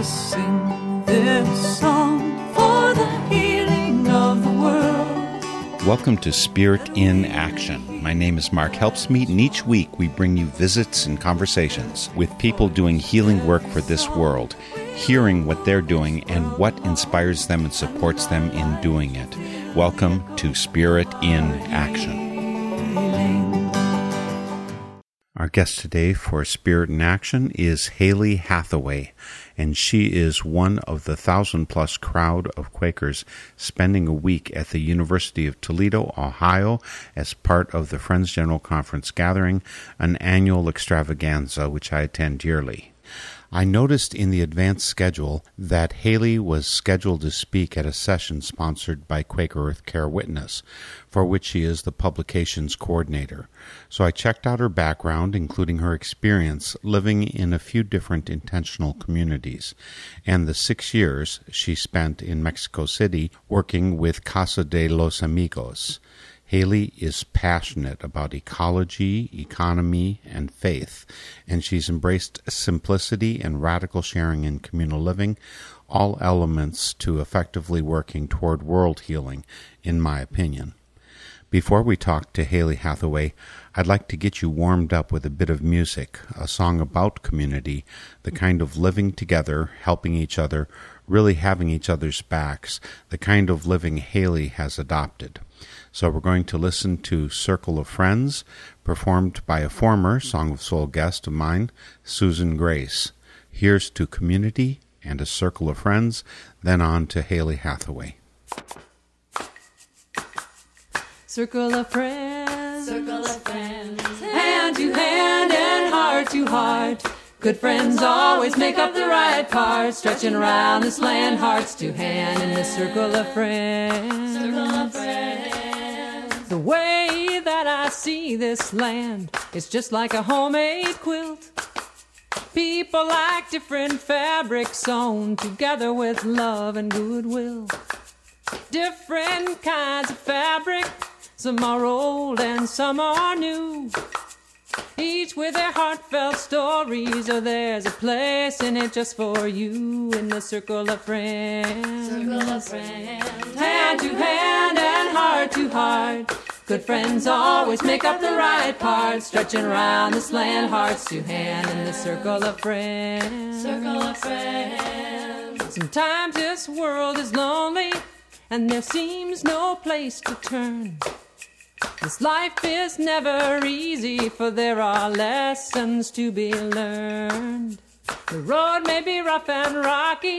to sing this song for the healing of the world. Welcome to Spirit in Action. My name is Mark Helpsmeet, and each week we bring you visits and conversations with people doing healing work for this world, hearing what they're doing and what inspires them and supports them in doing it. Welcome to Spirit in Action. Our guest today for Spirit in Action is Haley Hathaway, and she is one of the thousand plus crowd of Quakers spending a week at the University of Toledo, Ohio, as part of the Friends General Conference gathering, an annual extravaganza which I attend yearly. I noticed in the advance schedule that Haley was scheduled to speak at a session sponsored by Quaker Earth Care Witness, for which she is the publications coordinator. So I checked out her background, including her experience living in a few different intentional communities, and the six years she spent in Mexico City working with Casa de los Amigos. Haley is passionate about ecology, economy, and faith, and she's embraced simplicity and radical sharing in communal living, all elements to effectively working toward world healing, in my opinion. Before we talk to Haley Hathaway, I'd like to get you warmed up with a bit of music, a song about community, the kind of living together, helping each other, really having each other's backs, the kind of living Haley has adopted. So we're going to listen to Circle of Friends, performed by a former Song of Soul guest of mine, Susan Grace. Here's to Community and a Circle of Friends, then on to Haley Hathaway. Circle of friends, circle of friends, hand to hand and heart to heart. Good friends always make up the right part, stretching around this land, hearts to hand in the circle of friends. Circle of friends. The way that I see this land is just like a homemade quilt. People like different fabrics sewn together with love and goodwill. Different kinds of fabric, some are old and some are new. Each with their heartfelt stories, or there's a place in it just for you in the circle of friends. Circle of friends. Hand to hand and heart to heart. Good friends always make up the right part, stretching around this land, hearts to hand in the circle of friends. Circle of friends. Sometimes this world is lonely, and there seems no place to turn. This life is never easy, for there are lessons to be learned. The road may be rough and rocky,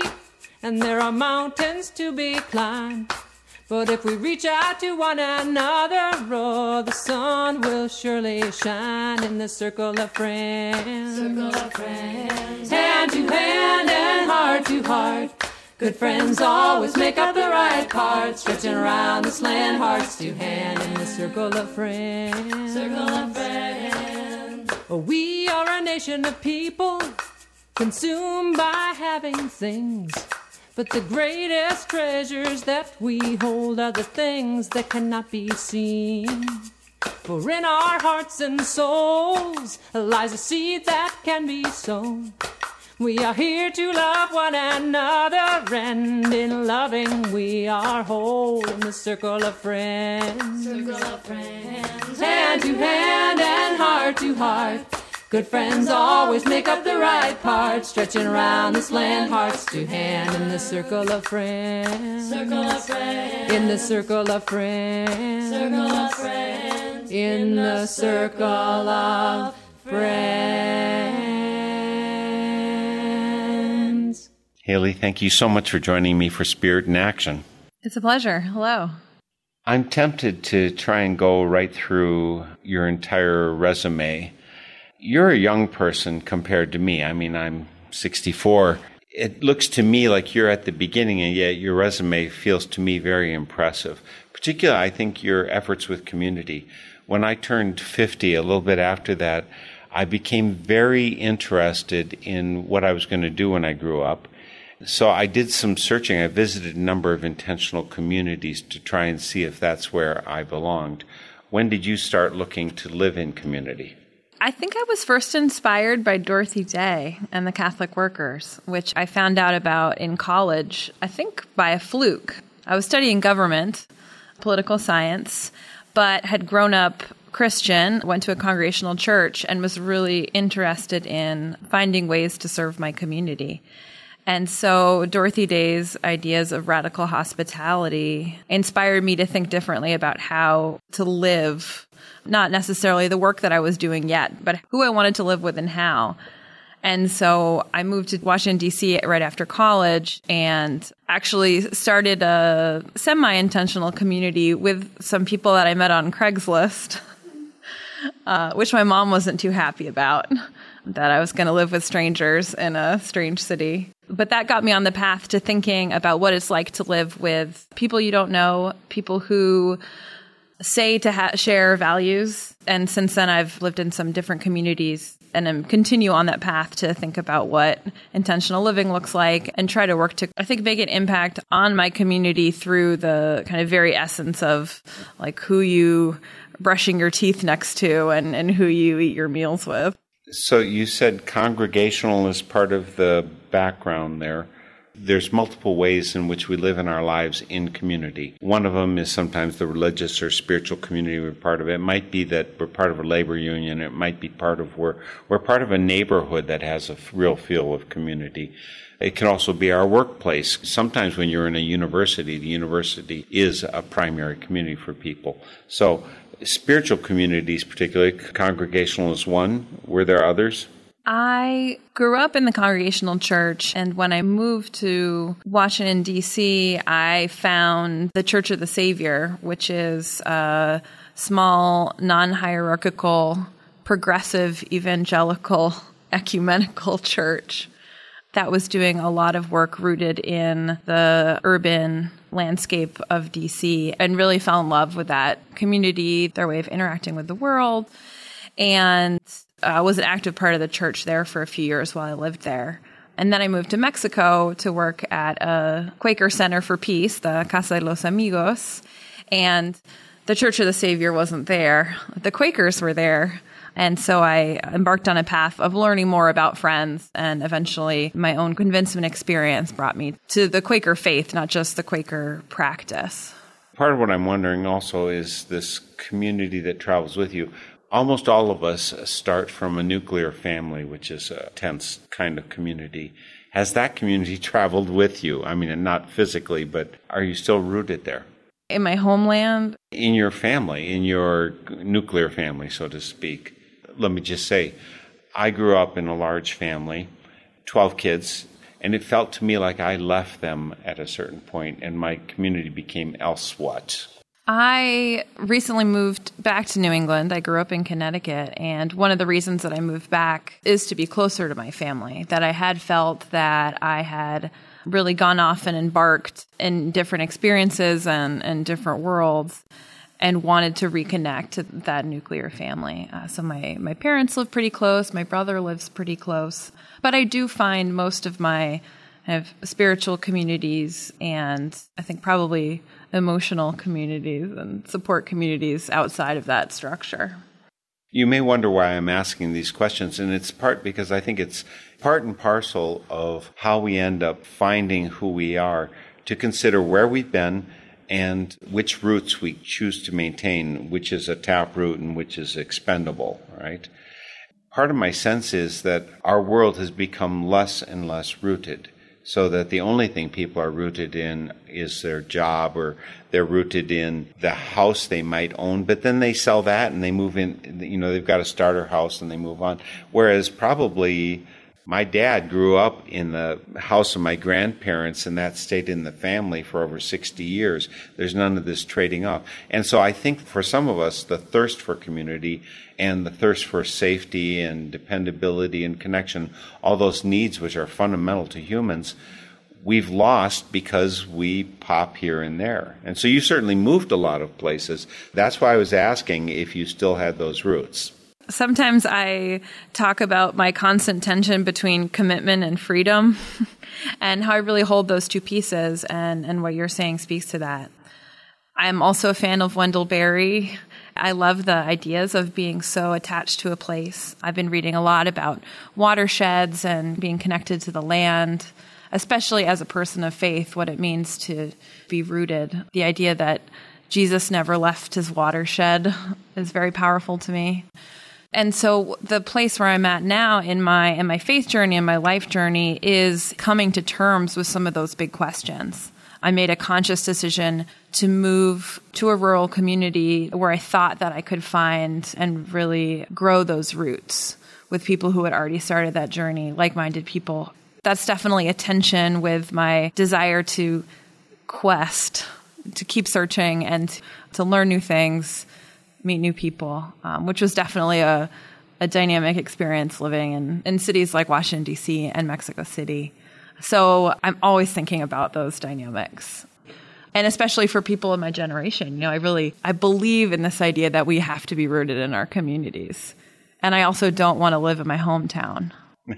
and there are mountains to be climbed. But if we reach out to one another, oh, the sun will surely shine in the circle of friends. Circle of friends. Hand to hand and heart to heart. Good friends always make up the right part, stretching around this land, hearts to hand in the circle of friends. Circle of friends. Oh, we are a nation of people consumed by having things. But the greatest treasures that we hold are the things that cannot be seen. For in our hearts and souls lies a seed that can be sown. We are here to love one another, and in loving we are whole in the circle of friends. Circle of friends. Hand to hand and heart to heart. Good friends always make up the right part, stretching around this land, hearts to hand in the circle of friends. Circle of friends. In the circle of friends. Circle of friends. In the circle of friends. Haley, thank you so much for joining me for Spirit in Action. It's a pleasure. Hello. I'm tempted to try and go right through your entire resume. You're a young person compared to me. I mean, I'm 64. It looks to me like you're at the beginning, and yet your resume feels to me very impressive. Particularly, I think your efforts with community. When I turned 50, a little bit after that, I became very interested in what I was going to do when I grew up. So I did some searching. I visited a number of intentional communities to try and see if that's where I belonged. When did you start looking to live in community? I think I was first inspired by Dorothy Day and the Catholic Workers, which I found out about in college, I think by a fluke. I was studying government, political science, but had grown up Christian, went to a congregational church, and was really interested in finding ways to serve my community. And so Dorothy Day's ideas of radical hospitality inspired me to think differently about how to live, not necessarily the work that I was doing yet, but who I wanted to live with and how. And so I moved to Washington, D.C. right after college and actually started a semi intentional community with some people that I met on Craigslist, uh, which my mom wasn't too happy about, that I was going to live with strangers in a strange city. But that got me on the path to thinking about what it's like to live with people you don't know, people who say to ha- share values. And since then, I've lived in some different communities and I'm continue on that path to think about what intentional living looks like and try to work to, I think, make an impact on my community through the kind of very essence of like who you brushing your teeth next to and, and who you eat your meals with. So you said congregational is part of the background there. There's multiple ways in which we live in our lives in community. One of them is sometimes the religious or spiritual community we're part of. It might be that we're part of a labor union. It might be part of we're, we're part of a neighborhood that has a real feel of community. It can also be our workplace. Sometimes when you're in a university, the university is a primary community for people. So spiritual communities, particularly congregational is one. Were there others? I grew up in the Congregational Church, and when I moved to Washington, D.C., I found the Church of the Savior, which is a small, non hierarchical, progressive, evangelical, ecumenical church that was doing a lot of work rooted in the urban landscape of DC and really fell in love with that community, their way of interacting with the world. And uh, was an active part of the church there for a few years while I lived there. And then I moved to Mexico to work at a Quaker Center for Peace, the Casa de los Amigos. And the Church of the Savior wasn't there. The Quakers were there. And so I embarked on a path of learning more about friends and eventually my own convincement experience brought me to the Quaker faith, not just the Quaker practice. Part of what I'm wondering also is this community that travels with you almost all of us start from a nuclear family, which is a tense kind of community. Has that community traveled with you? I mean, not physically, but are you still rooted there? In my homeland? In your family, in your nuclear family, so to speak. Let me just say, I grew up in a large family, 12 kids, and it felt to me like I left them at a certain point and my community became else what. I recently moved back to New England. I grew up in Connecticut, and one of the reasons that I moved back is to be closer to my family. That I had felt that I had really gone off and embarked in different experiences and, and different worlds and wanted to reconnect to that nuclear family. Uh, so my, my parents live pretty close, my brother lives pretty close, but I do find most of my have spiritual communities and I think probably emotional communities and support communities outside of that structure. You may wonder why I'm asking these questions, and it's part because I think it's part and parcel of how we end up finding who we are to consider where we've been and which roots we choose to maintain, which is a tap root and which is expendable, right? Part of my sense is that our world has become less and less rooted so that the only thing people are rooted in is their job or they're rooted in the house they might own but then they sell that and they move in you know they've got a starter house and they move on. Whereas probably my dad grew up in the house of my grandparents and that stayed in the family for over 60 years there's none of this trading off and so i think for some of us the thirst for community and the thirst for safety and dependability and connection, all those needs which are fundamental to humans, we've lost because we pop here and there. And so you certainly moved a lot of places. That's why I was asking if you still had those roots. Sometimes I talk about my constant tension between commitment and freedom and how I really hold those two pieces, and, and what you're saying speaks to that. I'm also a fan of Wendell Berry. I love the ideas of being so attached to a place. I've been reading a lot about watersheds and being connected to the land, especially as a person of faith, what it means to be rooted. The idea that Jesus never left his watershed is very powerful to me. And so the place where I'm at now in my in my faith journey and my life journey is coming to terms with some of those big questions. I made a conscious decision to move to a rural community where I thought that I could find and really grow those roots with people who had already started that journey, like-minded people. That's definitely a tension with my desire to quest, to keep searching and to learn new things meet new people, um, which was definitely a, a dynamic experience living in, in cities like Washington, D.C. and Mexico City. So I'm always thinking about those dynamics. And especially for people in my generation, you know, I really I believe in this idea that we have to be rooted in our communities. And I also don't want to live in my hometown. you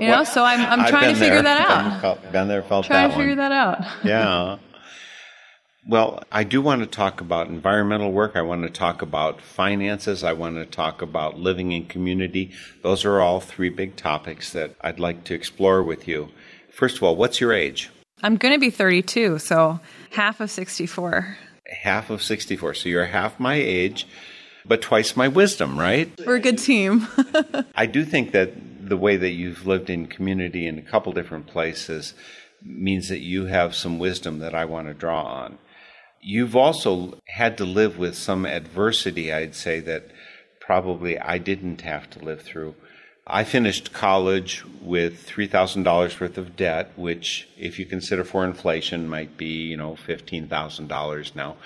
know, so I'm I'm trying to figure there. that out. Been there, felt trying that to figure that out. yeah. Well, I do want to talk about environmental work. I want to talk about finances. I want to talk about living in community. Those are all three big topics that I'd like to explore with you. First of all, what's your age? I'm going to be 32, so half of 64. Half of 64. So you're half my age, but twice my wisdom, right? We're a good team. I do think that the way that you've lived in community in a couple different places means that you have some wisdom that I want to draw on. You've also had to live with some adversity, I'd say, that probably I didn't have to live through. I finished college with $3,000 worth of debt, which, if you consider for inflation, might be, you know, $15,000 now.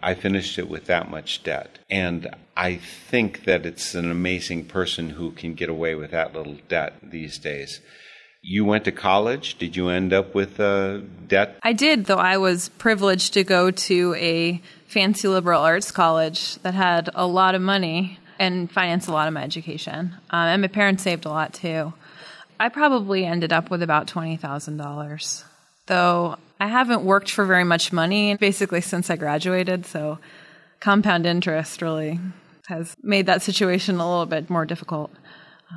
I finished it with that much debt. And I think that it's an amazing person who can get away with that little debt these days. You went to college. Did you end up with uh, debt? I did, though I was privileged to go to a fancy liberal arts college that had a lot of money and financed a lot of my education. Um, and my parents saved a lot too. I probably ended up with about $20,000, though I haven't worked for very much money basically since I graduated. So compound interest really has made that situation a little bit more difficult.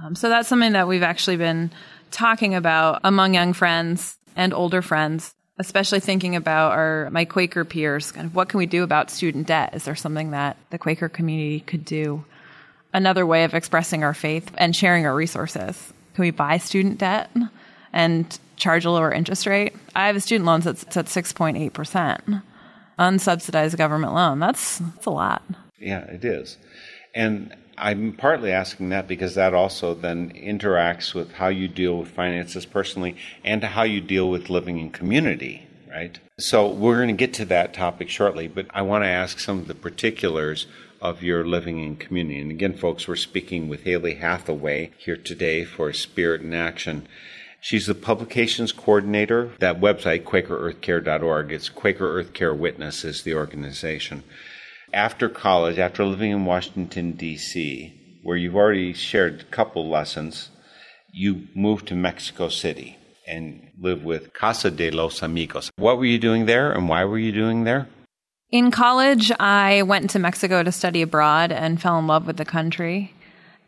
Um, so that's something that we've actually been talking about among young friends and older friends, especially thinking about our my Quaker peers. Kind of what can we do about student debt? Is there something that the Quaker community could do? Another way of expressing our faith and sharing our resources. Can we buy student debt and charge a lower interest rate? I have a student loan that's at six point eight percent, unsubsidized government loan. That's that's a lot. Yeah, it is, and I'm partly asking that because that also then interacts with how you deal with finances personally and how you deal with living in community, right? So we're going to get to that topic shortly, but I want to ask some of the particulars of your living in community. And again, folks, we're speaking with Haley Hathaway here today for Spirit in Action. She's the publications coordinator. That website, QuakerEarthCare.org, it's Quaker Earth Care Witness is the organization after college, after living in Washington, D.C., where you've already shared a couple lessons, you moved to Mexico City and lived with Casa de los Amigos. What were you doing there and why were you doing there? In college, I went to Mexico to study abroad and fell in love with the country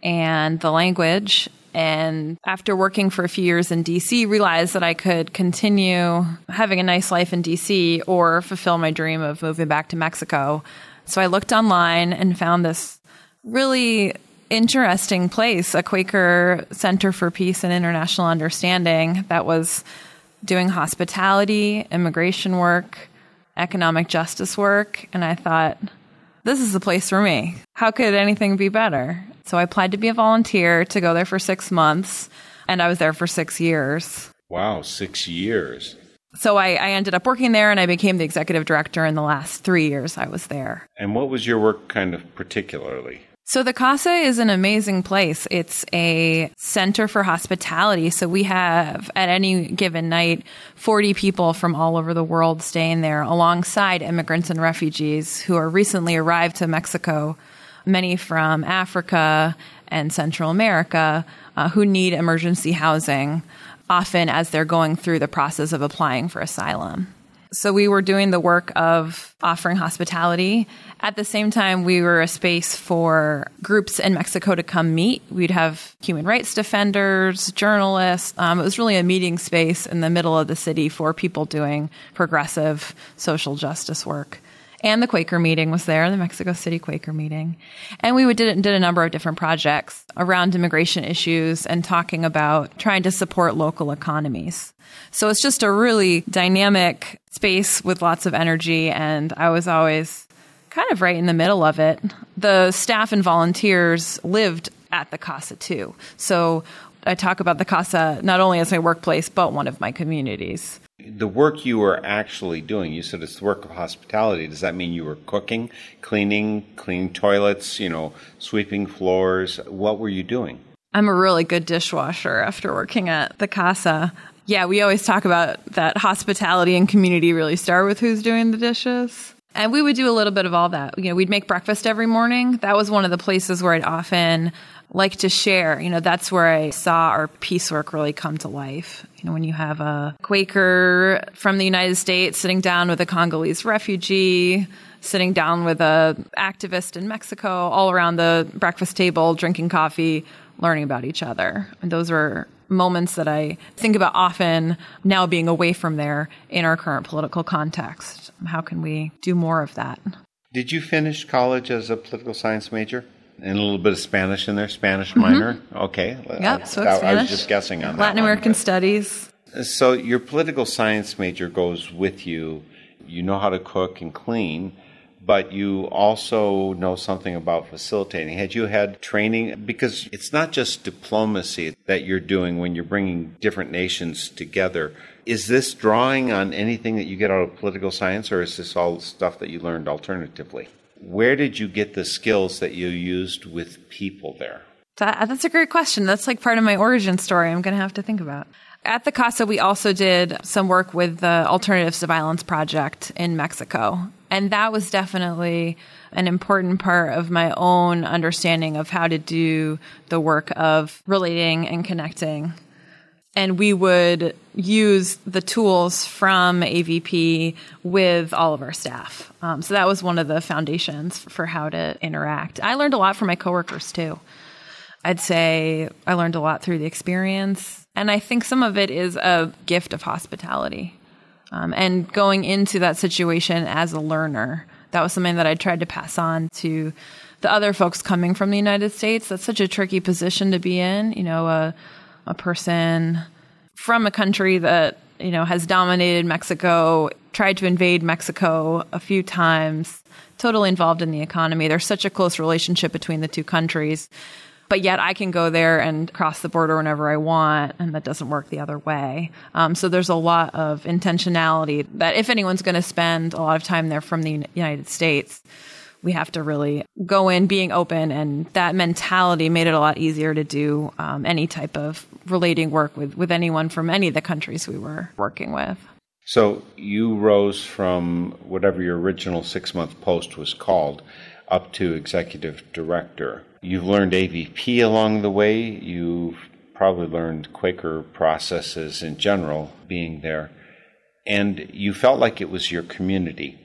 and the language. And after working for a few years in DC, realized that I could continue having a nice life in DC or fulfill my dream of moving back to Mexico so I looked online and found this really interesting place, a Quaker Center for Peace and International Understanding that was doing hospitality, immigration work, economic justice work. And I thought, this is the place for me. How could anything be better? So I applied to be a volunteer to go there for six months, and I was there for six years. Wow, six years. So I, I, ended up working there and I became the executive director in the last three years I was there. And what was your work kind of particularly? So the Casa is an amazing place. It's a center for hospitality. So we have at any given night 40 people from all over the world staying there alongside immigrants and refugees who are recently arrived to Mexico, many from Africa and Central America uh, who need emergency housing often as they're going through the process of applying for asylum. So we were doing the work of offering hospitality. At the same time, we were a space for groups in Mexico to come meet. We'd have human rights defenders, journalists. Um, it was really a meeting space in the middle of the city for people doing progressive social justice work and the Quaker meeting was there, the Mexico City Quaker meeting. And we did, did a number of different projects around immigration issues and talking about trying to support local economies. So it's just a really dynamic space with lots of energy. And I was always kind of right in the middle of it. The staff and volunteers lived at the Casa too. So I talk about the Casa not only as my workplace, but one of my communities the work you were actually doing, you said it's the work of hospitality. Does that mean you were cooking, cleaning, cleaning toilets, you know, sweeping floors? What were you doing? I'm a really good dishwasher after working at the Casa. Yeah, we always talk about that hospitality and community really start with who's doing the dishes. And we would do a little bit of all that. You know, we'd make breakfast every morning. That was one of the places where I'd often like to share. You know, that's where I saw our peace work really come to life. You know, when you have a Quaker from the United States sitting down with a Congolese refugee, sitting down with a activist in Mexico, all around the breakfast table, drinking coffee, learning about each other. And those are moments that I think about often now being away from there in our current political context. How can we do more of that? Did you finish college as a political science major? And a little bit of Spanish in there, Spanish mm-hmm. minor. Okay. Yep, so I, I, was just guessing on that. Latin American studies. So your political science major goes with you. You know how to cook and clean, but you also know something about facilitating. Had you had training? Because it's not just diplomacy that you're doing when you're bringing different nations together. Is this drawing on anything that you get out of political science, or is this all stuff that you learned alternatively? Where did you get the skills that you used with people there? That, that's a great question. That's like part of my origin story I'm going to have to think about. At the CASA, we also did some work with the Alternatives to Violence Project in Mexico. And that was definitely an important part of my own understanding of how to do the work of relating and connecting and we would use the tools from AVP with all of our staff. Um, so that was one of the foundations for how to interact. I learned a lot from my coworkers too. I'd say I learned a lot through the experience, and I think some of it is a gift of hospitality. Um, and going into that situation as a learner, that was something that I tried to pass on to the other folks coming from the United States. That's such a tricky position to be in. You know, a a person from a country that you know has dominated Mexico, tried to invade Mexico a few times, totally involved in the economy. There's such a close relationship between the two countries. But yet, I can go there and cross the border whenever I want, and that doesn't work the other way. Um, so there's a lot of intentionality that if anyone's going to spend a lot of time there from the United States, we have to really go in being open and that mentality made it a lot easier to do um, any type of relating work with, with anyone from any of the countries we were working with. So you rose from whatever your original six month post was called up to executive director. You've learned avp along the way. You've probably learned quaker processes in general being there. And you felt like it was your community.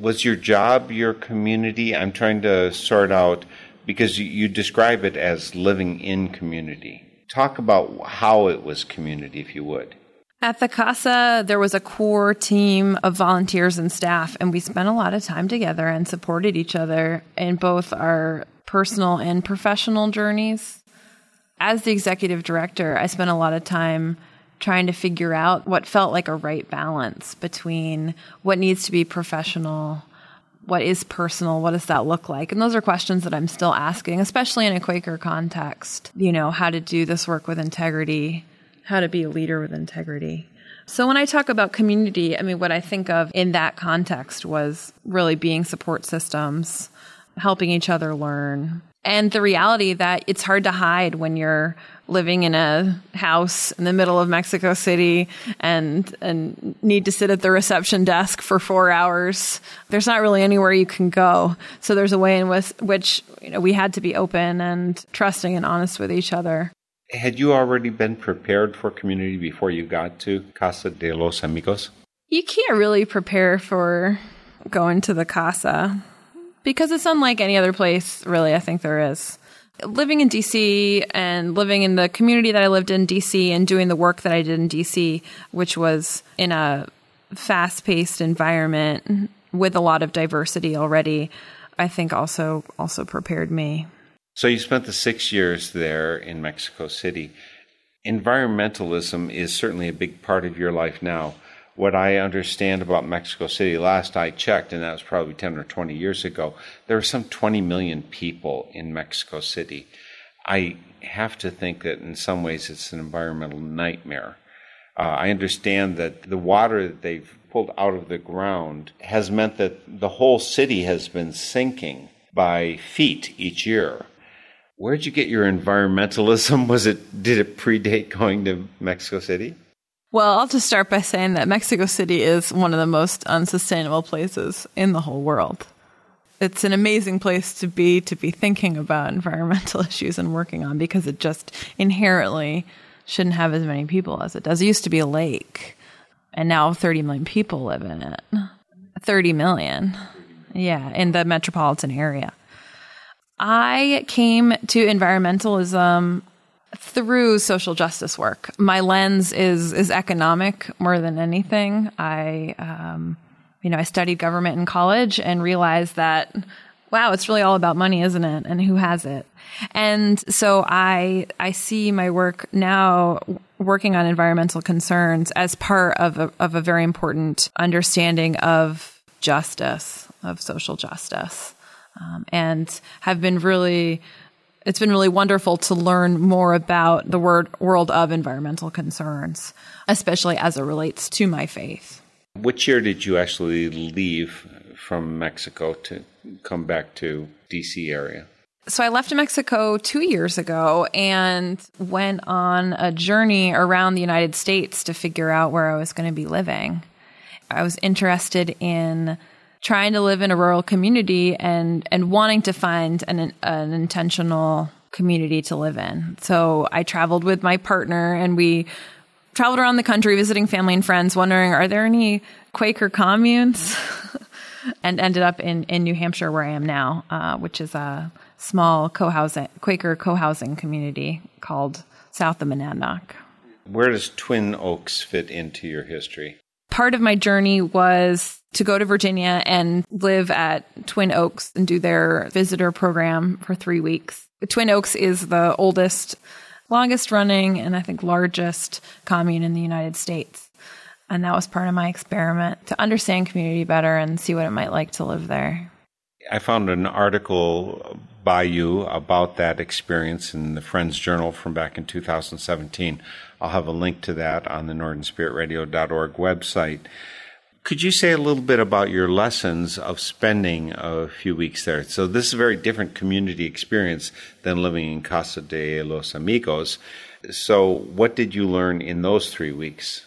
Was your job your community? I'm trying to sort out because you, you describe it as living in community. Talk about how it was community, if you would. At the Casa, there was a core team of volunteers and staff, and we spent a lot of time together and supported each other in both our personal and professional journeys. As the executive director, I spent a lot of time trying to figure out what felt like a right balance between what needs to be professional, what is personal, what does that look like? And those are questions that I'm still asking, especially in a Quaker context. You know, how to do this work with integrity, how to be a leader with integrity. So when I talk about community, I mean, what I think of in that context was really being support systems, helping each other learn, and the reality that it's hard to hide when you're living in a house in the middle of Mexico City and and need to sit at the reception desk for 4 hours. There's not really anywhere you can go. So there's a way in which, which you know we had to be open and trusting and honest with each other. Had you already been prepared for community before you got to Casa de los Amigos? You can't really prepare for going to the casa because it's unlike any other place, really, I think there is. Living in DC and living in the community that I lived in DC and doing the work that I did in DC, which was in a fast paced environment with a lot of diversity already, I think also also prepared me. So you spent the six years there in Mexico City. Environmentalism is certainly a big part of your life now what I understand about Mexico City, last I checked, and that was probably 10 or 20 years ago, there were some 20 million people in Mexico City. I have to think that in some ways it's an environmental nightmare. Uh, I understand that the water that they've pulled out of the ground has meant that the whole city has been sinking by feet each year. Where'd you get your environmentalism? Was it did it predate going to Mexico City? Well, I'll just start by saying that Mexico City is one of the most unsustainable places in the whole world. It's an amazing place to be, to be thinking about environmental issues and working on because it just inherently shouldn't have as many people as it does. It used to be a lake, and now 30 million people live in it. 30 million. Yeah, in the metropolitan area. I came to environmentalism through social justice work. My lens is is economic more than anything. I, um, you know, I studied government in college and realized that wow, it's really all about money, isn't it? And who has it? And so I I see my work now working on environmental concerns as part of a, of a very important understanding of justice, of social justice, um, and have been really it's been really wonderful to learn more about the word world of environmental concerns, especially as it relates to my faith. Which year did you actually leave from Mexico to come back to DC area? So I left Mexico two years ago and went on a journey around the United States to figure out where I was going to be living. I was interested in trying to live in a rural community and and wanting to find an an intentional community to live in. So I traveled with my partner and we traveled around the country visiting family and friends wondering are there any Quaker communes? and ended up in in New Hampshire where I am now, uh, which is a small co-housing Quaker co-housing community called South of Monadnock. Where does Twin Oaks fit into your history? Part of my journey was to go to Virginia and live at Twin Oaks and do their visitor program for three weeks. Twin Oaks is the oldest, longest running, and I think largest commune in the United States. And that was part of my experiment to understand community better and see what it might like to live there. I found an article by you about that experience in the Friends Journal from back in 2017. I'll have a link to that on the northernspiritradio.org website. Could you say a little bit about your lessons of spending a few weeks there? So, this is a very different community experience than living in Casa de los Amigos. So, what did you learn in those three weeks?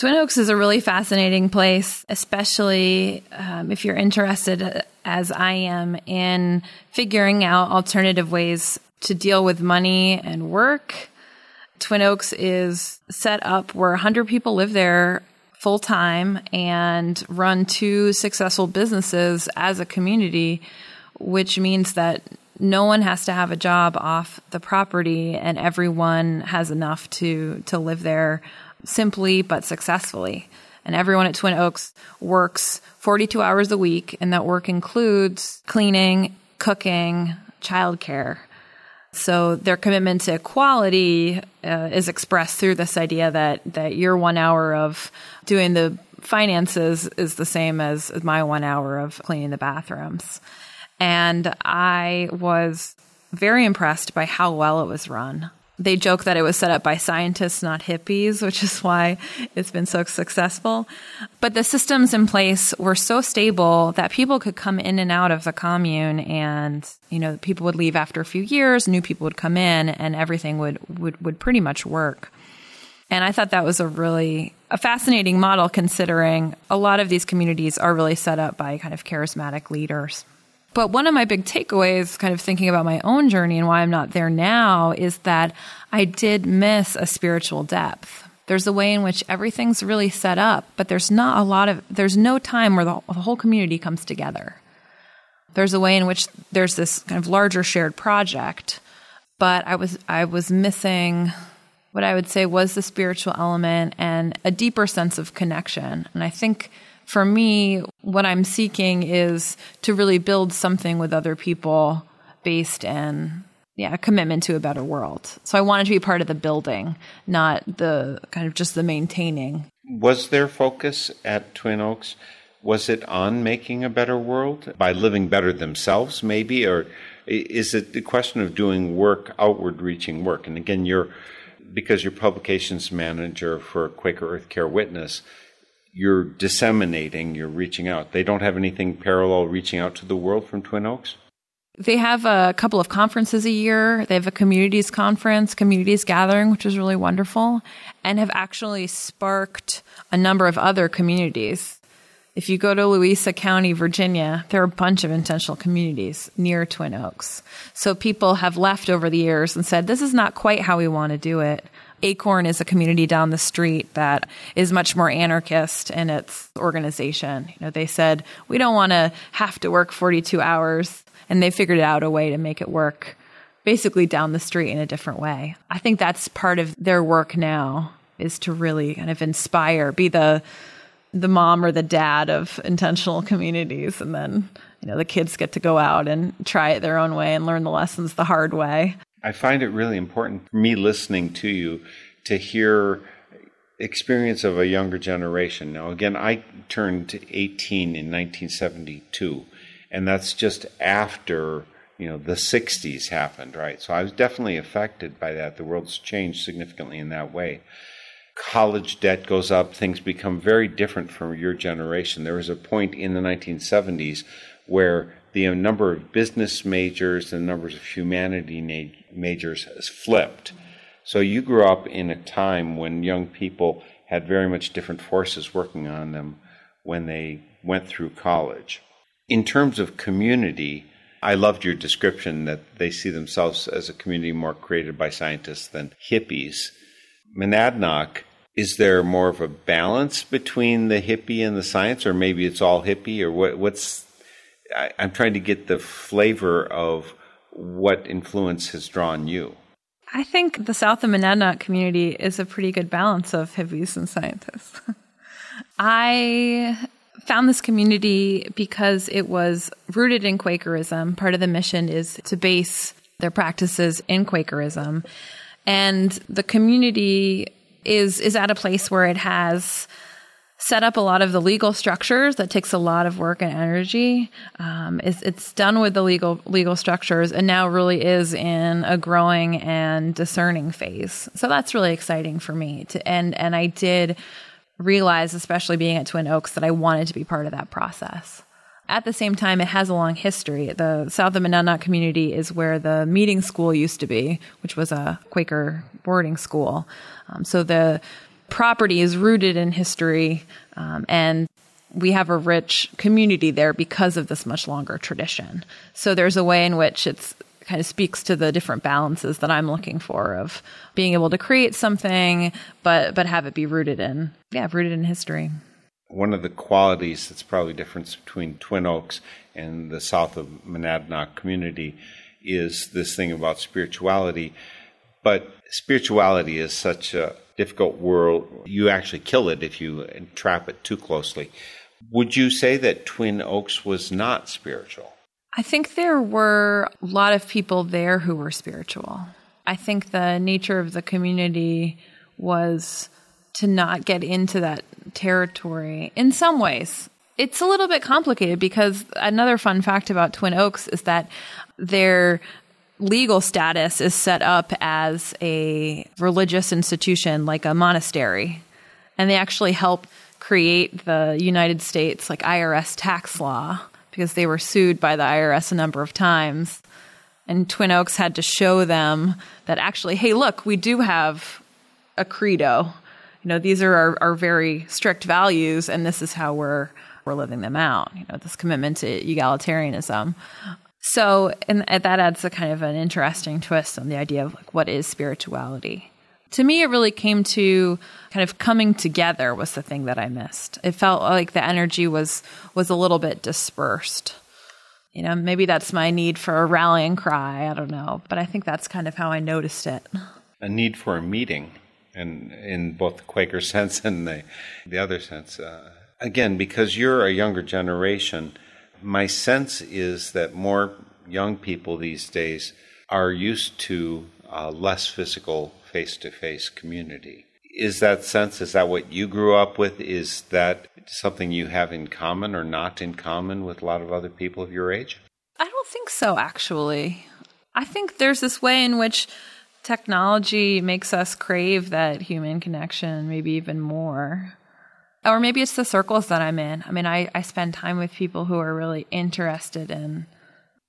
Twin Oaks is a really fascinating place, especially um, if you're interested, as I am, in figuring out alternative ways to deal with money and work. Twin Oaks is set up where 100 people live there full time and run two successful businesses as a community, which means that no one has to have a job off the property and everyone has enough to, to live there simply but successfully. And everyone at Twin Oaks works 42 hours a week, and that work includes cleaning, cooking, childcare. So their commitment to equality uh, is expressed through this idea that that your one hour of doing the finances is the same as my one hour of cleaning the bathrooms. And I was very impressed by how well it was run they joke that it was set up by scientists, not hippies, which is why it's been so successful. But the systems in place were so stable that people could come in and out of the commune and, you know, people would leave after a few years, new people would come in and everything would, would, would pretty much work. And I thought that was a really a fascinating model considering a lot of these communities are really set up by kind of charismatic leaders. But one of my big takeaways, kind of thinking about my own journey and why I'm not there now, is that I did miss a spiritual depth there's a way in which everything's really set up, but there's not a lot of, there's no time where the, the whole community comes together. There's a way in which there's this kind of larger shared project, but I was, I was missing what I would say was the spiritual element and a deeper sense of connection. And I think for me, what I'm seeking is to really build something with other people based in yeah, a commitment to a better world. So I wanted to be part of the building, not the kind of just the maintaining. Was their focus at Twin Oaks? Was it on making a better world by living better themselves, maybe, or is it the question of doing work, outward reaching work? And again, you're because you're publications manager for Quaker Earth Care Witness, you're disseminating, you're reaching out. They don't have anything parallel reaching out to the world from Twin Oaks? They have a couple of conferences a year. They have a communities conference, communities gathering, which is really wonderful, and have actually sparked a number of other communities. If you go to Louisa County, Virginia, there are a bunch of intentional communities near Twin Oaks. So people have left over the years and said, this is not quite how we want to do it. Acorn is a community down the street that is much more anarchist in its organization. You know, they said, we don't want to have to work 42 hours. And they figured out a way to make it work basically down the street in a different way. I think that's part of their work now is to really kind of inspire, be the the mom or the dad of intentional communities and then you know the kids get to go out and try it their own way and learn the lessons the hard way i find it really important for me listening to you to hear experience of a younger generation. Now again i turned 18 in 1972 and that's just after you know the 60s happened right? So i was definitely affected by that. The world's changed significantly in that way. College debt goes up, things become very different from your generation. There was a point in the 1970s where the number of business majors and numbers of humanity majors has flipped. So you grew up in a time when young people had very much different forces working on them when they went through college. In terms of community, I loved your description that they see themselves as a community more created by scientists than hippies. Monadnock is there more of a balance between the hippie and the science, or maybe it's all hippie, or what, what's? I, I'm trying to get the flavor of what influence has drawn you. I think the South Monadnock community is a pretty good balance of hippies and scientists. I found this community because it was rooted in Quakerism. Part of the mission is to base their practices in Quakerism. And the community is is at a place where it has set up a lot of the legal structures that takes a lot of work and energy. Um, it's, it's done with the legal legal structures and now really is in a growing and discerning phase. So that's really exciting for me to and and I did realize, especially being at Twin Oaks, that I wanted to be part of that process. At the same time, it has a long history. The South of Monadnock community is where the meeting school used to be, which was a Quaker boarding school. Um, so the property is rooted in history, um, and we have a rich community there because of this much longer tradition. So there's a way in which it's kind of speaks to the different balances that I'm looking for of being able to create something, but but have it be rooted in yeah rooted in history one of the qualities that's probably difference between Twin Oaks and the south of Monadnock community is this thing about spirituality. But spirituality is such a difficult world. You actually kill it if you trap it too closely. Would you say that Twin Oaks was not spiritual? I think there were a lot of people there who were spiritual. I think the nature of the community was to not get into that territory in some ways. It's a little bit complicated because another fun fact about Twin Oaks is that their legal status is set up as a religious institution like a monastery. And they actually helped create the United States like IRS tax law because they were sued by the IRS a number of times. And Twin Oaks had to show them that actually, hey, look, we do have a credo you know, these are our, our very strict values, and this is how we're we're living them out. You know, this commitment to egalitarianism. So, and that adds a kind of an interesting twist on the idea of like what is spirituality. To me, it really came to kind of coming together was the thing that I missed. It felt like the energy was was a little bit dispersed. You know, maybe that's my need for a rallying cry. I don't know, but I think that's kind of how I noticed it. A need for a meeting, and in both the Quaker sense and the the other sense. Uh, again, because you're a younger generation, my sense is that more young people these days are used to uh, less physical face to face community. Is that sense, is that what you grew up with? Is that something you have in common or not in common with a lot of other people of your age? I don't think so, actually. I think there's this way in which technology makes us crave that human connection, maybe even more. Or maybe it's the circles that I'm in. I mean, I, I spend time with people who are really interested in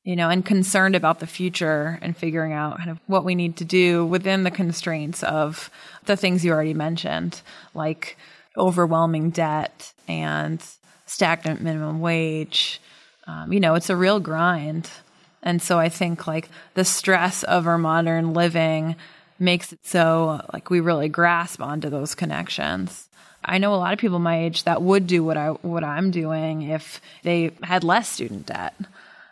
you know, and concerned about the future and figuring out kind of what we need to do within the constraints of the things you already mentioned, like overwhelming debt and stagnant minimum wage. Um, you know, it's a real grind. And so I think like the stress of our modern living makes it so like we really grasp onto those connections. I know a lot of people my age that would do what I what I'm doing if they had less student debt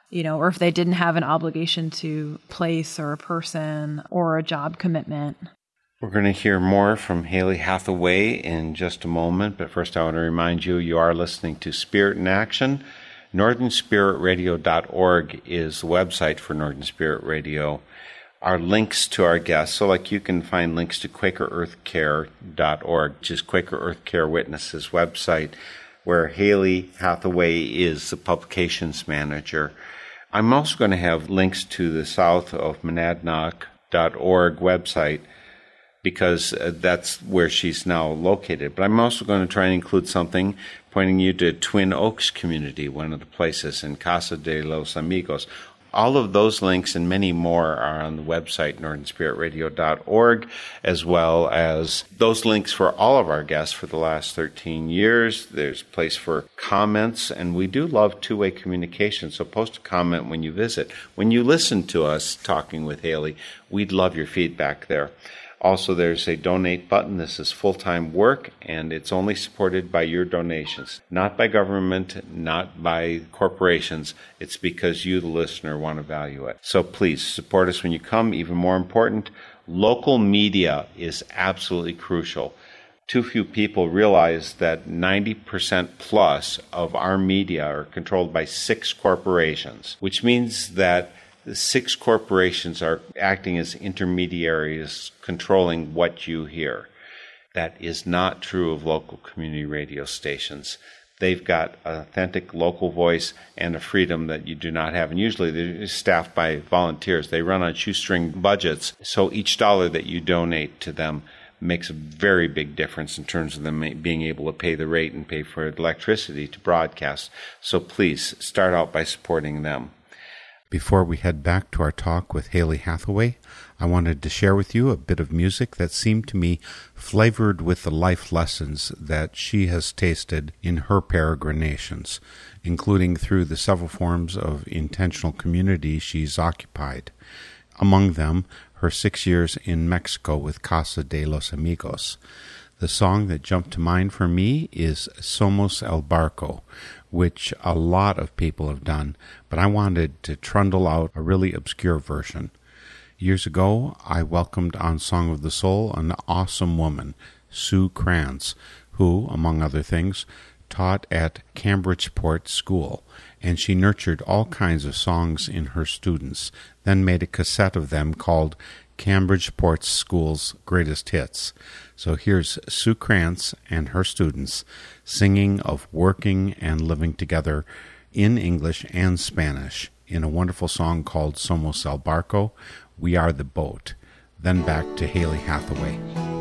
you know, or if they didn't have an obligation to place or a person or a job commitment. We're going to hear more from Haley Hathaway in just a moment, but first I want to remind you you are listening to Spirit in Action. NorthernSpiritRadio.org is the website for Northern Spirit Radio. Our links to our guests, so like you can find links to QuakerEarthCare.org, which is Quaker Earth Care Witnesses website, where Haley Hathaway is the publications manager. I'm also going to have links to the south of monadnock.org website because uh, that's where she's now located. But I'm also going to try and include something pointing you to Twin Oaks community, one of the places in Casa de los Amigos, all of those links and many more are on the website, northernspiritradio.org, as well as those links for all of our guests for the last 13 years. There's place for comments, and we do love two way communication, so post a comment when you visit. When you listen to us talking with Haley, we'd love your feedback there. Also, there's a donate button. This is full time work and it's only supported by your donations, not by government, not by corporations. It's because you, the listener, want to value it. So please support us when you come. Even more important, local media is absolutely crucial. Too few people realize that 90% plus of our media are controlled by six corporations, which means that the six corporations are acting as intermediaries controlling what you hear. That is not true of local community radio stations. They've got an authentic local voice and a freedom that you do not have. And usually they're staffed by volunteers. They run on shoestring budgets. So each dollar that you donate to them makes a very big difference in terms of them being able to pay the rate and pay for electricity to broadcast. So please start out by supporting them. Before we head back to our talk with Haley Hathaway, I wanted to share with you a bit of music that seemed to me flavored with the life lessons that she has tasted in her peregrinations, including through the several forms of intentional community she's occupied. Among them, her six years in Mexico with Casa de los Amigos. The song that jumped to mind for me is Somos el Barco, which a lot of people have done, but I wanted to trundle out a really obscure version. Years ago, I welcomed on Song of the Soul an awesome woman, Sue Krantz, who, among other things, taught at Cambridgeport School, and she nurtured all kinds of songs in her students, then made a cassette of them called Cambridgeport School's Greatest Hits. So here's Sue Krantz and her students singing of working and living together in English and Spanish in a wonderful song called Somos el Barco, We Are the Boat. Then back to Haley Hathaway.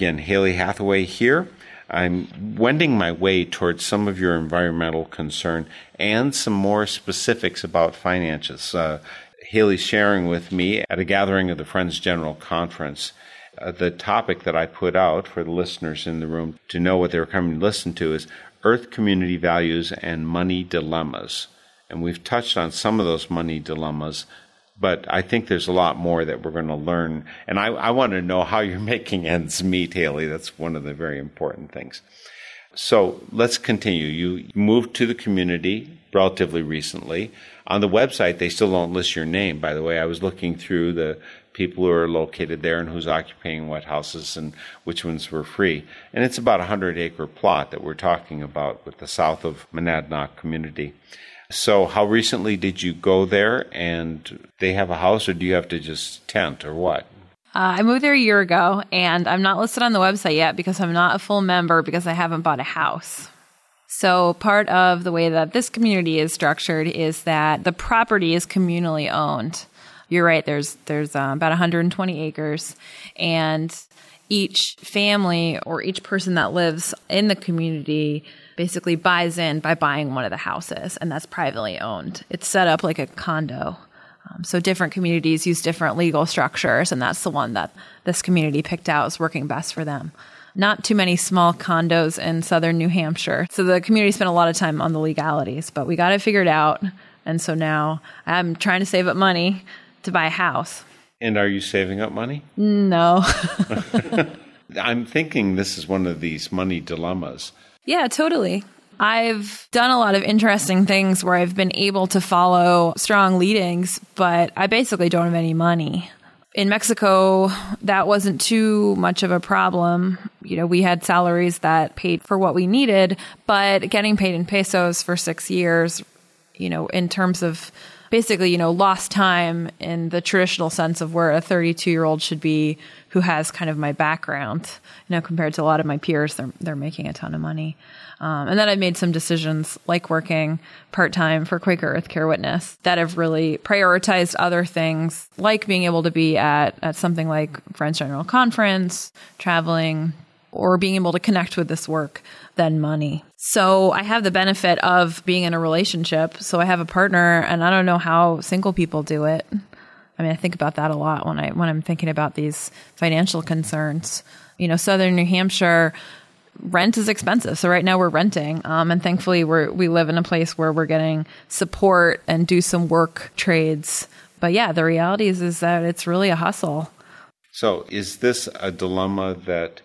Again, Haley Hathaway here. I'm wending my way towards some of your environmental concern and some more specifics about finances. Uh, Haley's sharing with me at a gathering of the Friends General Conference. Uh, the topic that I put out for the listeners in the room to know what they were coming to listen to is Earth Community Values and Money Dilemmas. And we've touched on some of those money dilemmas but I think there's a lot more that we're going to learn. And I, I want to know how you're making ends meet, Haley. That's one of the very important things. So let's continue. You moved to the community relatively recently. On the website, they still don't list your name, by the way. I was looking through the people who are located there and who's occupying what houses and which ones were free. And it's about a 100 acre plot that we're talking about with the south of Monadnock community. So, how recently did you go there? And they have a house, or do you have to just tent, or what? Uh, I moved there a year ago, and I'm not listed on the website yet because I'm not a full member because I haven't bought a house. So, part of the way that this community is structured is that the property is communally owned. You're right. There's there's uh, about 120 acres, and each family or each person that lives in the community basically buys in by buying one of the houses, and that's privately owned. It's set up like a condo. Um, so different communities use different legal structures, and that's the one that this community picked out is working best for them. Not too many small condos in southern New Hampshire. So the community spent a lot of time on the legalities, but we got it figured out. And so now I'm trying to save up money to buy a house. And are you saving up money? No. I'm thinking this is one of these money dilemmas. Yeah, totally. I've done a lot of interesting things where I've been able to follow strong leadings, but I basically don't have any money. In Mexico, that wasn't too much of a problem. You know, we had salaries that paid for what we needed, but getting paid in pesos for six years, you know, in terms of basically, you know, lost time in the traditional sense of where a 32 year old should be who has kind of my background, you know, compared to a lot of my peers, they're, they're making a ton of money. Um, and then I've made some decisions like working part time for Quaker Earth Care Witness that have really prioritized other things like being able to be at, at something like Friends General Conference, traveling, or being able to connect with this work than money. So I have the benefit of being in a relationship. So I have a partner and I don't know how single people do it. I mean, I think about that a lot when I when I'm thinking about these financial concerns. You know, southern New Hampshire rent is expensive. So right now we're renting, um, and thankfully we we live in a place where we're getting support and do some work trades. But yeah, the reality is is that it's really a hustle. So is this a dilemma that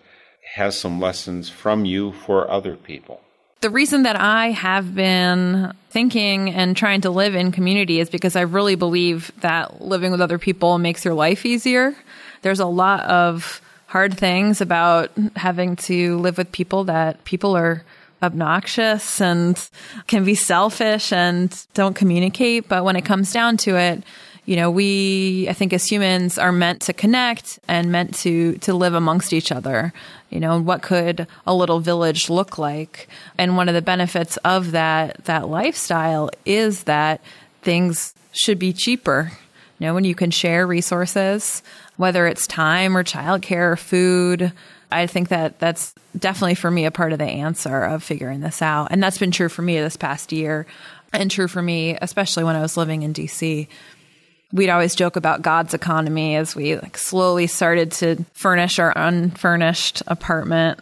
has some lessons from you for other people. The reason that I have been thinking and trying to live in community is because I really believe that living with other people makes your life easier. There's a lot of hard things about having to live with people that people are obnoxious and can be selfish and don't communicate. But when it comes down to it, you know, we, I think as humans are meant to connect and meant to, to live amongst each other. You know, what could a little village look like? And one of the benefits of that, that lifestyle is that things should be cheaper. You know, when you can share resources, whether it's time or childcare or food, I think that that's definitely for me a part of the answer of figuring this out. And that's been true for me this past year and true for me, especially when I was living in DC we'd always joke about God's economy as we like slowly started to furnish our unfurnished apartment.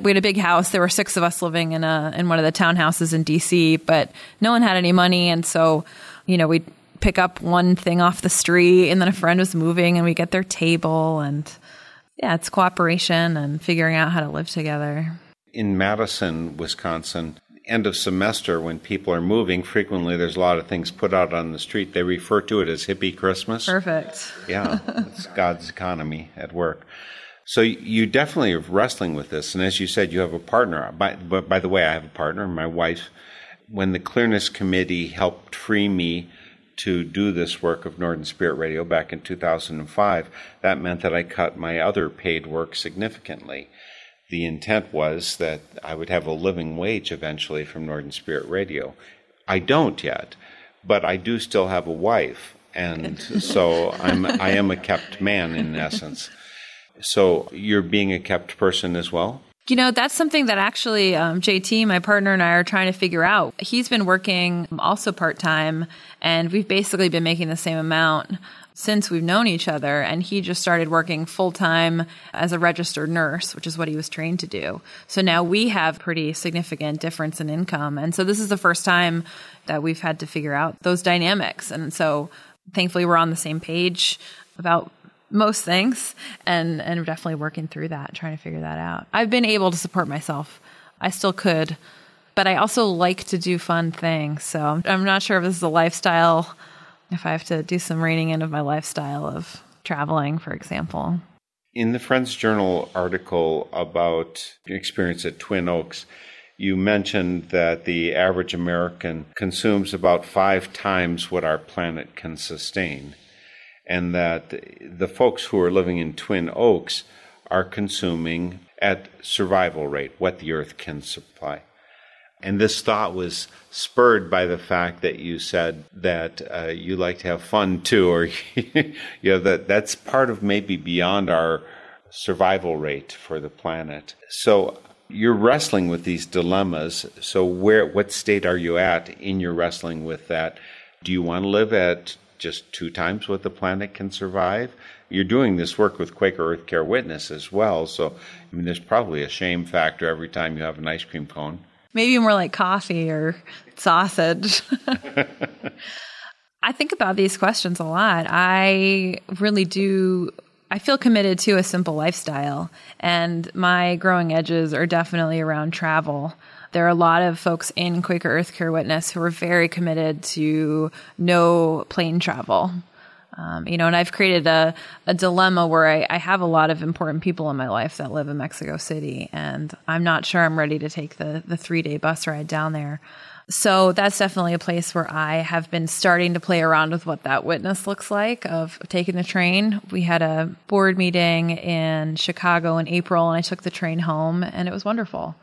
We had a big house. There were six of us living in a in one of the townhouses in DC, but no one had any money, and so you know we'd pick up one thing off the street, and then a friend was moving, and we get their table, and yeah, it's cooperation and figuring out how to live together. In Madison, Wisconsin, end of semester when people are moving, frequently there's a lot of things put out on the street. They refer to it as hippie Christmas. Perfect. yeah, it's God's economy at work. So you definitely are wrestling with this, and as you said, you have a partner. By, by the way, I have a partner, my wife. When the Clearness Committee helped free me to do this work of Northern Spirit Radio back in 2005, that meant that I cut my other paid work significantly the intent was that I would have a living wage eventually from Northern Spirit Radio. I don't yet, but I do still have a wife, and so I'm I am a kept man in essence. So you're being a kept person as well? You know, that's something that actually um, JT, my partner, and I are trying to figure out. He's been working also part time, and we've basically been making the same amount since we've known each other. And he just started working full time as a registered nurse, which is what he was trained to do. So now we have pretty significant difference in income. And so this is the first time that we've had to figure out those dynamics. And so thankfully, we're on the same page about most things and and definitely working through that trying to figure that out i've been able to support myself i still could but i also like to do fun things so i'm not sure if this is a lifestyle if i have to do some reining in of my lifestyle of traveling for example in the friends journal article about your experience at twin oaks you mentioned that the average american consumes about five times what our planet can sustain and that the folks who are living in Twin Oaks are consuming at survival rate what the earth can supply. And this thought was spurred by the fact that you said that uh, you like to have fun too, or you know that that's part of maybe beyond our survival rate for the planet. So you're wrestling with these dilemmas. So where, what state are you at in your wrestling with that? Do you want to live at just two times what the planet can survive. You're doing this work with Quaker Earth Care Witness as well, so I mean, there's probably a shame factor every time you have an ice cream cone. Maybe more like coffee or sausage. I think about these questions a lot. I really do. I feel committed to a simple lifestyle, and my growing edges are definitely around travel. There are a lot of folks in Quaker Earth Care Witness who are very committed to no plane travel. Um, you know, and I've created a, a dilemma where I, I, have a lot of important people in my life that live in Mexico City, and I'm not sure I'm ready to take the, the three day bus ride down there. So that's definitely a place where I have been starting to play around with what that witness looks like of taking the train. We had a board meeting in Chicago in April, and I took the train home, and it was wonderful.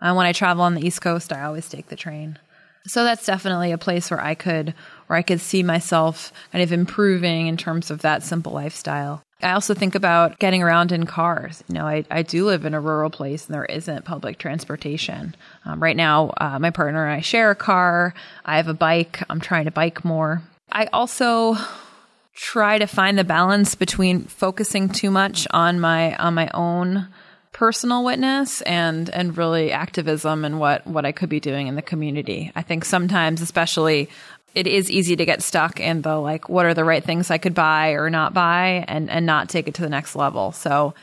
Uh, when I travel on the East Coast, I always take the train. So that's definitely a place where I could where I could see myself kind of improving in terms of that simple lifestyle. I also think about getting around in cars. You know, I, I do live in a rural place and there isn't public transportation. Um, right now, uh, my partner and I share a car. I have a bike. I'm trying to bike more. I also try to find the balance between focusing too much on my on my own personal witness and and really activism and what what I could be doing in the community. I think sometimes especially it is easy to get stuck in the like what are the right things I could buy or not buy and and not take it to the next level. So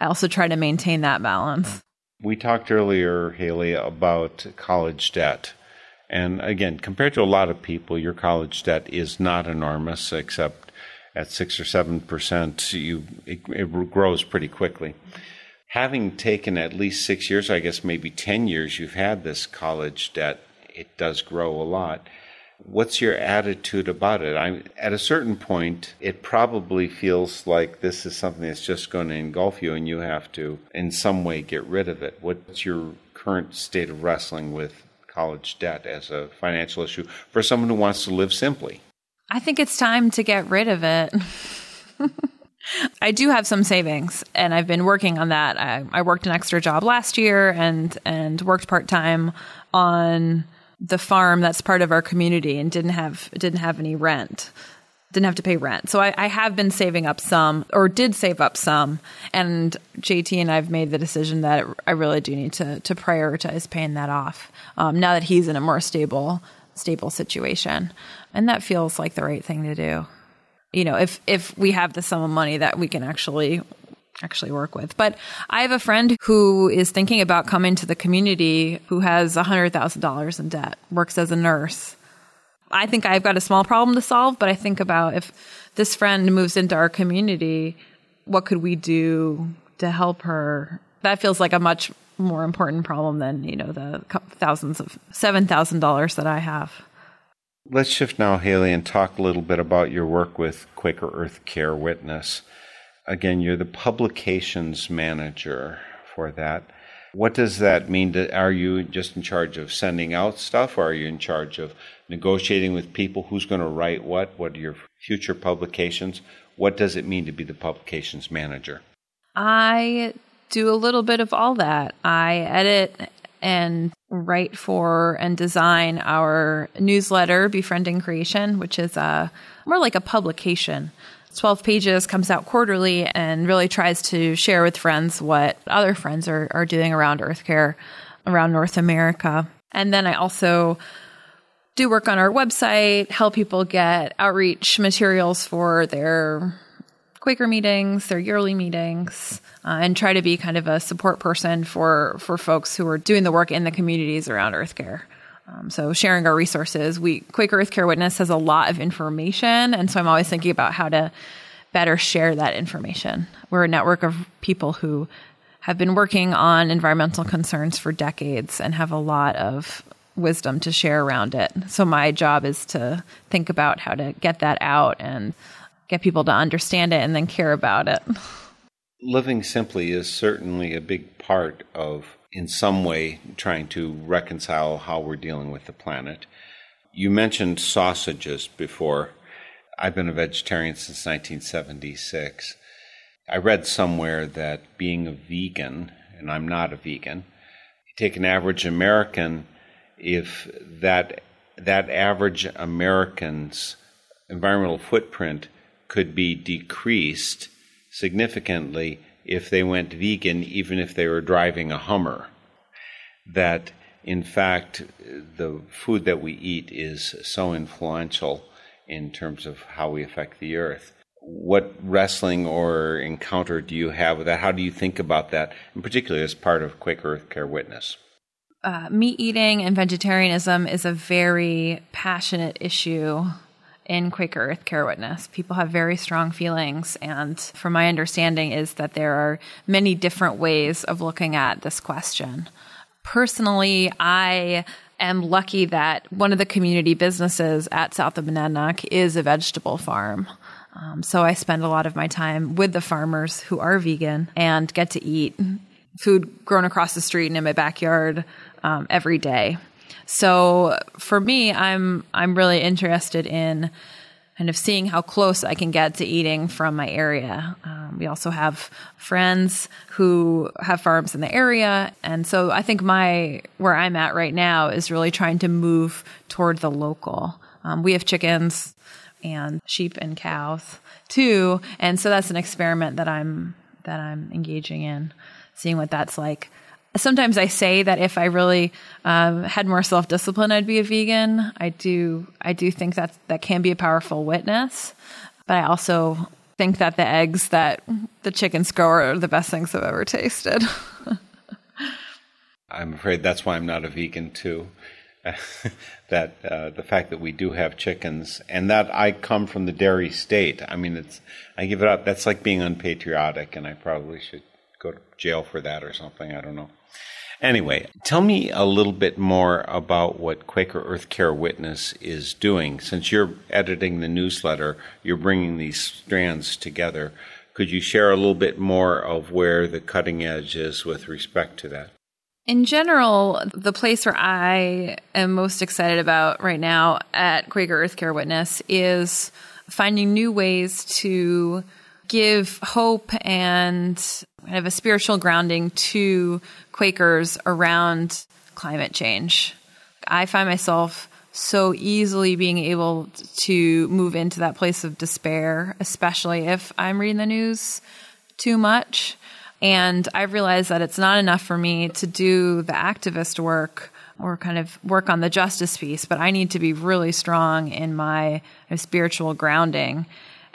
I also try to maintain that balance. We talked earlier Haley about college debt. And again, compared to a lot of people, your college debt is not enormous except at 6 or 7% you it, it grows pretty quickly having taken at least six years, I guess maybe 10 years, you've had this college debt, it does grow a lot. What's your attitude about it? I'm, at a certain point, it probably feels like this is something that's just going to engulf you and you have to, in some way, get rid of it. What's your current state of wrestling with college debt as a financial issue for someone who wants to live simply? I think it's time to get rid of it. I do have some savings, and I've been working on that. I, I worked an extra job last year, and and worked part time on the farm that's part of our community, and didn't have didn't have any rent, didn't have to pay rent. So I, I have been saving up some, or did save up some, and JT and I've made the decision that I really do need to to prioritize paying that off um, now that he's in a more stable stable situation, and that feels like the right thing to do you know, if if we have the sum of money that we can actually actually work with. But I have a friend who is thinking about coming to the community who has $100,000 in debt, works as a nurse. I think I've got a small problem to solve, but I think about if this friend moves into our community, what could we do to help her? That feels like a much more important problem than, you know, the thousands of $7,000 that I have. Let's shift now, Haley, and talk a little bit about your work with Quaker Earth Care Witness. Again, you're the publications manager for that. What does that mean? Are you just in charge of sending out stuff, or are you in charge of negotiating with people who's going to write what? What are your future publications? What does it mean to be the publications manager? I do a little bit of all that. I edit and write for and design our newsletter, Befriending Creation, which is a more like a publication. 12 pages comes out quarterly and really tries to share with friends what other friends are, are doing around Earth Care around North America. And then I also do work on our website, help people get outreach materials for their Quaker meetings, their yearly meetings, uh, and try to be kind of a support person for for folks who are doing the work in the communities around Earth Care. Um, so sharing our resources, we Quaker Earth Care Witness has a lot of information, and so I'm always thinking about how to better share that information. We're a network of people who have been working on environmental concerns for decades and have a lot of wisdom to share around it. So my job is to think about how to get that out and get people to understand it and then care about it. Living simply is certainly a big part of, in some way, trying to reconcile how we're dealing with the planet. You mentioned sausages before. I've been a vegetarian since 1976. I read somewhere that being a vegan, and I'm not a vegan, take an average American, if that that average American's environmental footprint could be decreased significantly if they went vegan, even if they were driving a Hummer. That, in fact, the food that we eat is so influential in terms of how we affect the earth. What wrestling or encounter do you have with that? How do you think about that, in particular as part of Quaker Earth Care Witness? Uh, meat eating and vegetarianism is a very passionate issue in Quaker Earth Care Witness. People have very strong feelings, and from my understanding, is that there are many different ways of looking at this question. Personally, I am lucky that one of the community businesses at South of Monadnock is a vegetable farm. Um, so I spend a lot of my time with the farmers who are vegan and get to eat food grown across the street and in my backyard um, every day. So for me, I'm I'm really interested in kind of seeing how close I can get to eating from my area. Um, we also have friends who have farms in the area, and so I think my where I'm at right now is really trying to move toward the local. Um, we have chickens and sheep and cows too, and so that's an experiment that I'm that I'm engaging in, seeing what that's like sometimes I say that if I really um, had more self discipline, I'd be a vegan. I do. I do think that that can be a powerful witness, but I also think that the eggs that the chickens grow are the best things I've ever tasted. I'm afraid that's why I'm not a vegan too. that uh, the fact that we do have chickens and that I come from the dairy state. I mean, it's I give it up. That's like being unpatriotic, and I probably should go to jail for that or something. I don't know. Anyway, tell me a little bit more about what Quaker Earth Care Witness is doing. Since you're editing the newsletter, you're bringing these strands together. Could you share a little bit more of where the cutting edge is with respect to that? In general, the place where I am most excited about right now at Quaker Earth Care Witness is finding new ways to give hope and kind of a spiritual grounding to Quakers around climate change. I find myself so easily being able to move into that place of despair, especially if I'm reading the news too much. And I've realized that it's not enough for me to do the activist work or kind of work on the justice piece, but I need to be really strong in my spiritual grounding.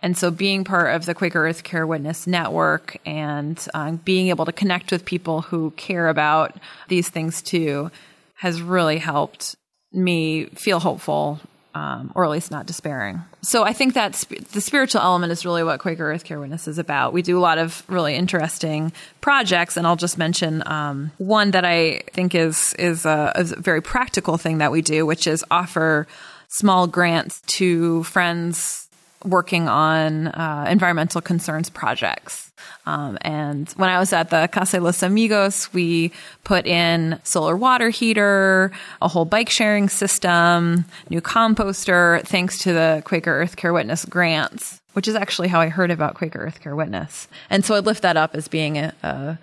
And so being part of the Quaker Earth Care Witness Network and uh, being able to connect with people who care about these things too has really helped me feel hopeful um, or at least not despairing. So I think that sp- the spiritual element is really what Quaker Earth Care Witness is about. We do a lot of really interesting projects, and I'll just mention um, one that I think is is a, is a very practical thing that we do, which is offer small grants to friends working on uh, environmental concerns projects. Um, and when I was at the Casa los Amigos, we put in solar water heater, a whole bike sharing system, new composter, thanks to the Quaker Earth Care Witness grants, which is actually how I heard about Quaker Earth Care Witness. And so I lift that up as being a, a,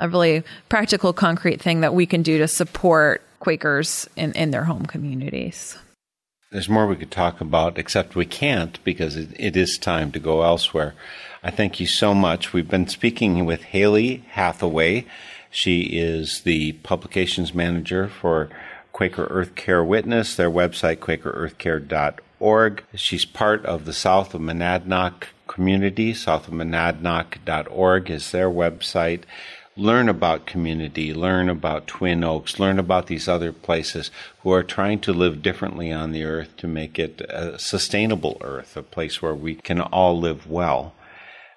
a really practical, concrete thing that we can do to support Quakers in, in their home communities. There's more we could talk about, except we can't because it, it is time to go elsewhere. I thank you so much. We've been speaking with Haley Hathaway. She is the publications manager for Quaker Earth Care Witness, their website, quakerearthcare.org. She's part of the South of Monadnock community. Southofmonadnock.org is their website learn about community, learn about Twin Oaks, learn about these other places who are trying to live differently on the earth to make it a sustainable earth, a place where we can all live well.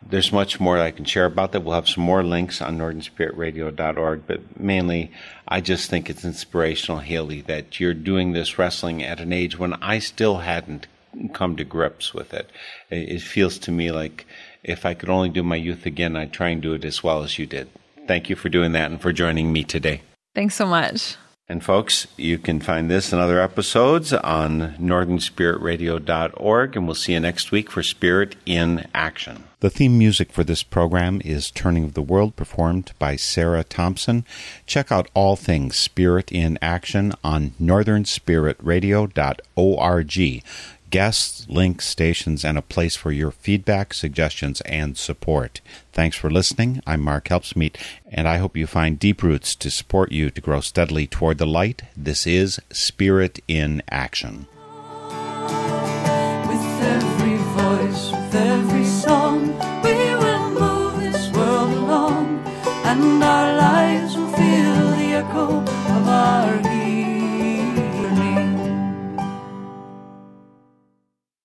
There's much more I can share about that. We'll have some more links on northernspiritradio.org, but mainly I just think it's inspirational, Haley, that you're doing this wrestling at an age when I still hadn't come to grips with it. It feels to me like if I could only do my youth again, I'd try and do it as well as you did. Thank you for doing that and for joining me today. Thanks so much. And folks, you can find this and other episodes on northernspiritradio.org, and we'll see you next week for Spirit in Action. The theme music for this program is Turning of the World, performed by Sarah Thompson. Check out all things Spirit in Action on northernspiritradio.org guests, links, stations, and a place for your feedback, suggestions, and support. Thanks for listening. I'm Mark Helpsmeet, and I hope you find deep roots to support you to grow steadily toward the light. This is Spirit in Action.